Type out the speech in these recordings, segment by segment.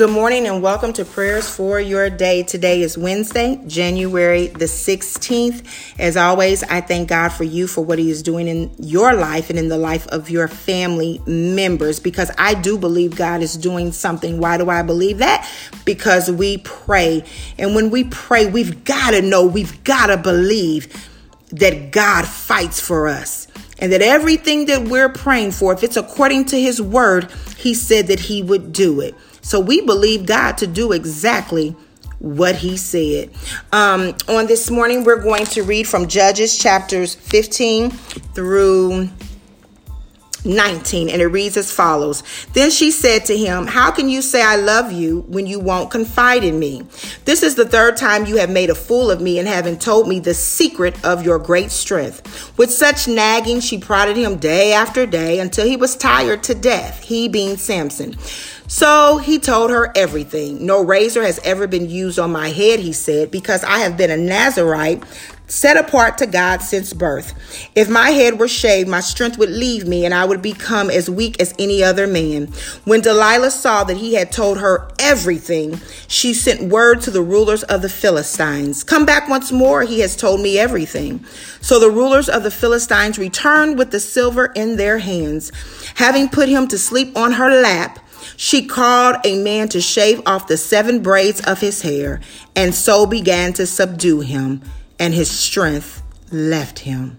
Good morning and welcome to prayers for your day. Today is Wednesday, January the 16th. As always, I thank God for you for what He is doing in your life and in the life of your family members because I do believe God is doing something. Why do I believe that? Because we pray. And when we pray, we've got to know, we've got to believe that God fights for us and that everything that we're praying for, if it's according to His word, He said that He would do it. So we believe God to do exactly what he said. Um, on this morning, we're going to read from Judges chapters 15 through 19 and it reads as follows. Then she said to him how can you say i love you when you won't confide in me? This is the third time you have made a fool of me and haven't told me the secret of your great strength. With such nagging she prodded him day after day until he was tired to death he being samson so he told her everything. No razor has ever been used on my head, he said, because I have been a Nazarite set apart to God since birth. If my head were shaved, my strength would leave me and I would become as weak as any other man. When Delilah saw that he had told her everything, she sent word to the rulers of the Philistines Come back once more, he has told me everything. So the rulers of the Philistines returned with the silver in their hands. Having put him to sleep on her lap, she called a man to shave off the seven braids of his hair, and so began to subdue him, and his strength left him.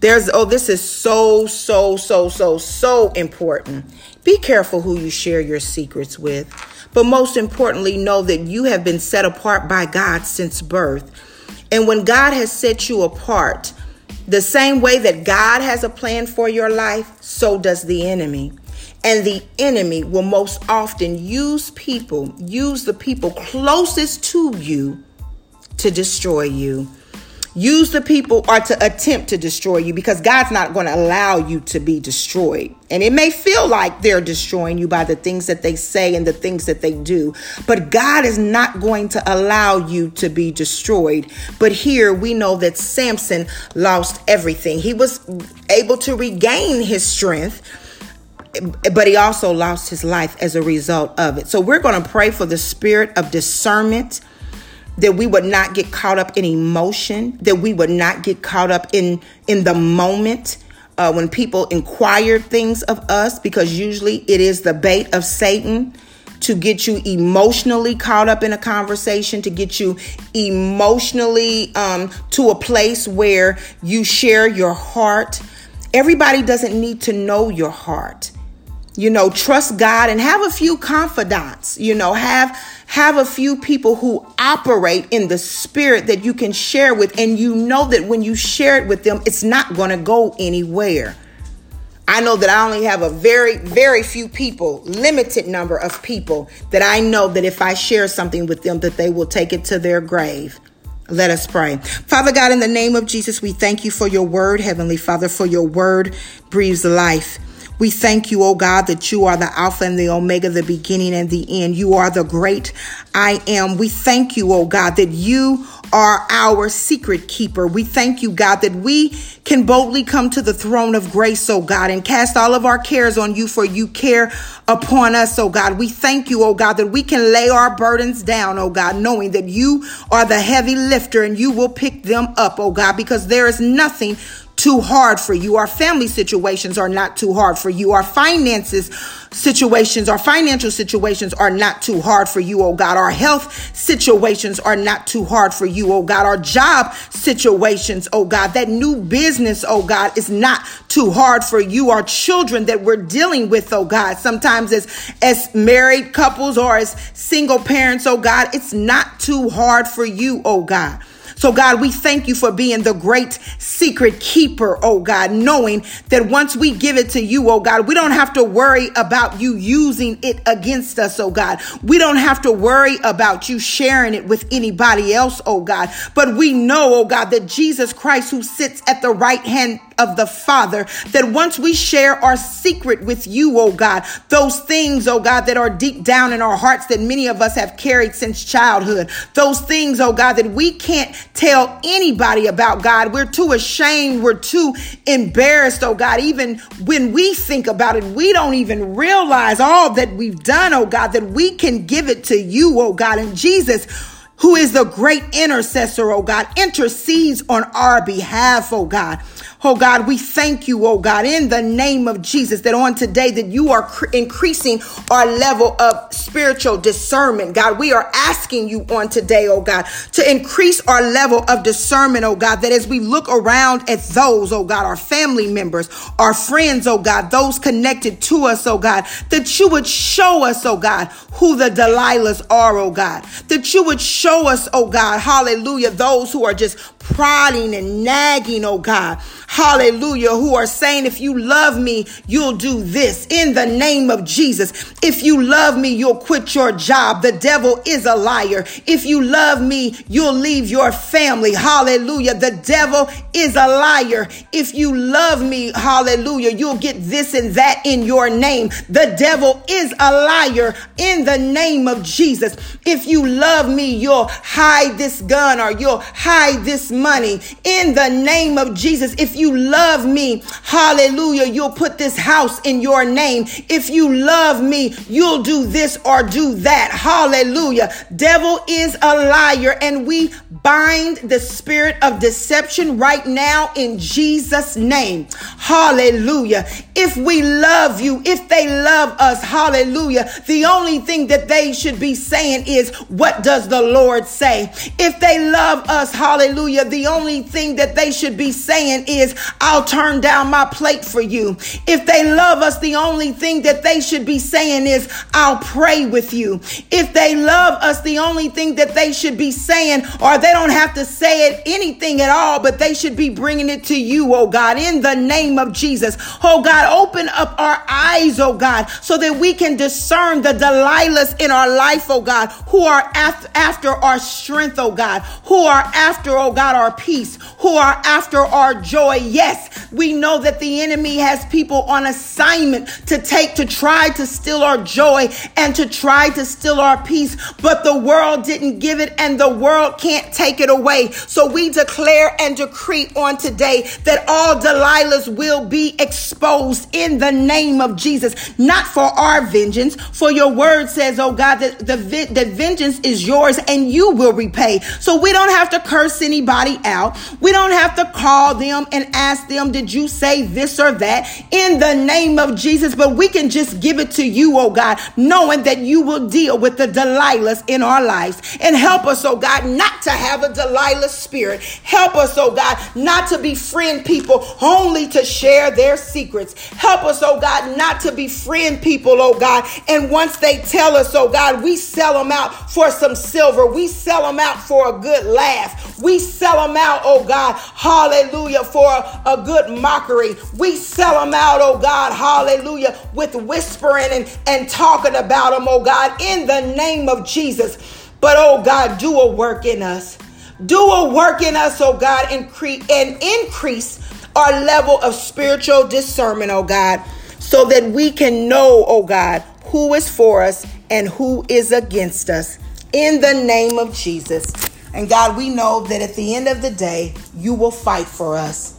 There's, oh, this is so, so, so, so, so important. Be careful who you share your secrets with. But most importantly, know that you have been set apart by God since birth. And when God has set you apart, the same way that God has a plan for your life, so does the enemy. And the enemy will most often use people, use the people closest to you to destroy you. Use the people or to attempt to destroy you because God's not going to allow you to be destroyed. And it may feel like they're destroying you by the things that they say and the things that they do, but God is not going to allow you to be destroyed. But here we know that Samson lost everything. He was able to regain his strength but he also lost his life as a result of it. So we're going to pray for the spirit of discernment that we would not get caught up in emotion, that we would not get caught up in in the moment uh, when people inquire things of us, because usually it is the bait of Satan to get you emotionally caught up in a conversation, to get you emotionally um, to a place where you share your heart. Everybody doesn't need to know your heart you know trust god and have a few confidants you know have have a few people who operate in the spirit that you can share with and you know that when you share it with them it's not going to go anywhere i know that i only have a very very few people limited number of people that i know that if i share something with them that they will take it to their grave let us pray. Father God, in the name of Jesus, we thank you for your word, Heavenly Father, for your word breathes life. We thank you, oh God, that you are the Alpha and the Omega, the beginning and the end. You are the great I am. We thank you, oh God, that you are our secret keeper. We thank you, God, that we can boldly come to the throne of grace, oh God, and cast all of our cares on you, for you care upon us, oh God. We thank you, oh God, that we can lay our burdens down, oh God, knowing that you are the heavy lifter and you will pick them up, oh God, because there is nothing too hard for you. Our family situations are not too hard for you. Our finances situations, our financial situations are not too hard for you, oh God. Our health situations are not too hard for you, oh God. Our job situations, oh God. That new business, oh God, is not too hard for you. Our children that we're dealing with, oh God, sometimes as, as married couples or as single parents, oh God, it's not too hard for you, oh God. So, God, we thank you for being the great secret keeper, oh God, knowing that once we give it to you, oh God, we don't have to worry about you using it against us, oh God. We don't have to worry about you sharing it with anybody else, oh God. But we know, oh God, that Jesus Christ, who sits at the right hand of the Father, that once we share our secret with you, oh God, those things, oh God, that are deep down in our hearts that many of us have carried since childhood, those things, oh God, that we can't tell anybody about God. We're too ashamed. We're too embarrassed, oh God. Even when we think about it, we don't even realize all that we've done, oh God, that we can give it to you, oh God. And Jesus, who is the great intercessor, oh God, intercedes on our behalf, oh God. Oh God, we thank you, oh God, in the name of Jesus, that on today that you are cr- increasing our level of spiritual discernment. God, we are asking you on today, oh God, to increase our level of discernment, oh God, that as we look around at those, oh God, our family members, our friends, oh God, those connected to us, oh God, that you would show us, oh God, who the Delilahs are, oh God, that you would show us, oh God, hallelujah, those who are just prodding and nagging, oh God. Hallelujah. Who are saying, if you love me, you'll do this in the name of Jesus. If you love me, you'll quit your job. The devil is a liar. If you love me, you'll leave your family. Hallelujah. The devil is a liar. If you love me, hallelujah, you'll get this and that in your name. The devil is a liar in the name of Jesus. If you love me, you'll hide this gun or you'll hide this money in the name of Jesus. If you love me, hallelujah, you'll put this house in your name. If you love me, you'll do this or do that. Hallelujah. Devil is a liar and we bind the spirit of deception right now in Jesus name. Hallelujah. If we love you, if they love us, hallelujah, the only thing that they should be saying is, what does the Lord say? If they love us, hallelujah, the only thing that they should be saying is, I'll turn down my plate for you. If they love us, the only thing that they should be saying is, I'll pray with you. If they love us, the only thing that they should be saying, or they don't have to say it anything at all, but they should be bringing it to you, oh God, in the name of Jesus. Oh God, open up our eyes, oh God, so that we can discern the Delilahs in our life, oh God, who are after our strength, oh God, who are after, oh God, our peace, who are after our joy. Yes, we know that the enemy has people on assignment to take, to try to steal our joy and to try to steal our peace, but the world didn't give it and the world can't take it away. So we declare and decree on today that all Delilahs will be exposed in the name of Jesus, not for our vengeance, for your word says, oh God, that the, the vengeance is yours and you will repay. So we don't have to curse anybody out. We don't have to call them and ask them, Did you say this or that in the name of Jesus? But we can just give it to you, oh God, knowing that you will deal with the Delilahs in our lives and help us, oh God, not to have a Delilah spirit. Help us, oh God, not to befriend people only to share their secrets. Help us, oh God, not to befriend people, oh God. And once they tell us, oh God, we sell them out for some silver. We sell them out for a good laugh. We sell them out, oh God, hallelujah, for a good mockery. We sell them out, oh God, hallelujah, with whispering and, and talking about them, oh God, in the name of Jesus. But oh God, do a work in us. Do a work in us, oh God, and, cre- and increase our level of spiritual discernment, oh God, so that we can know, oh God, who is for us and who is against us. In the name of Jesus. And God, we know that at the end of the day, you will fight for us.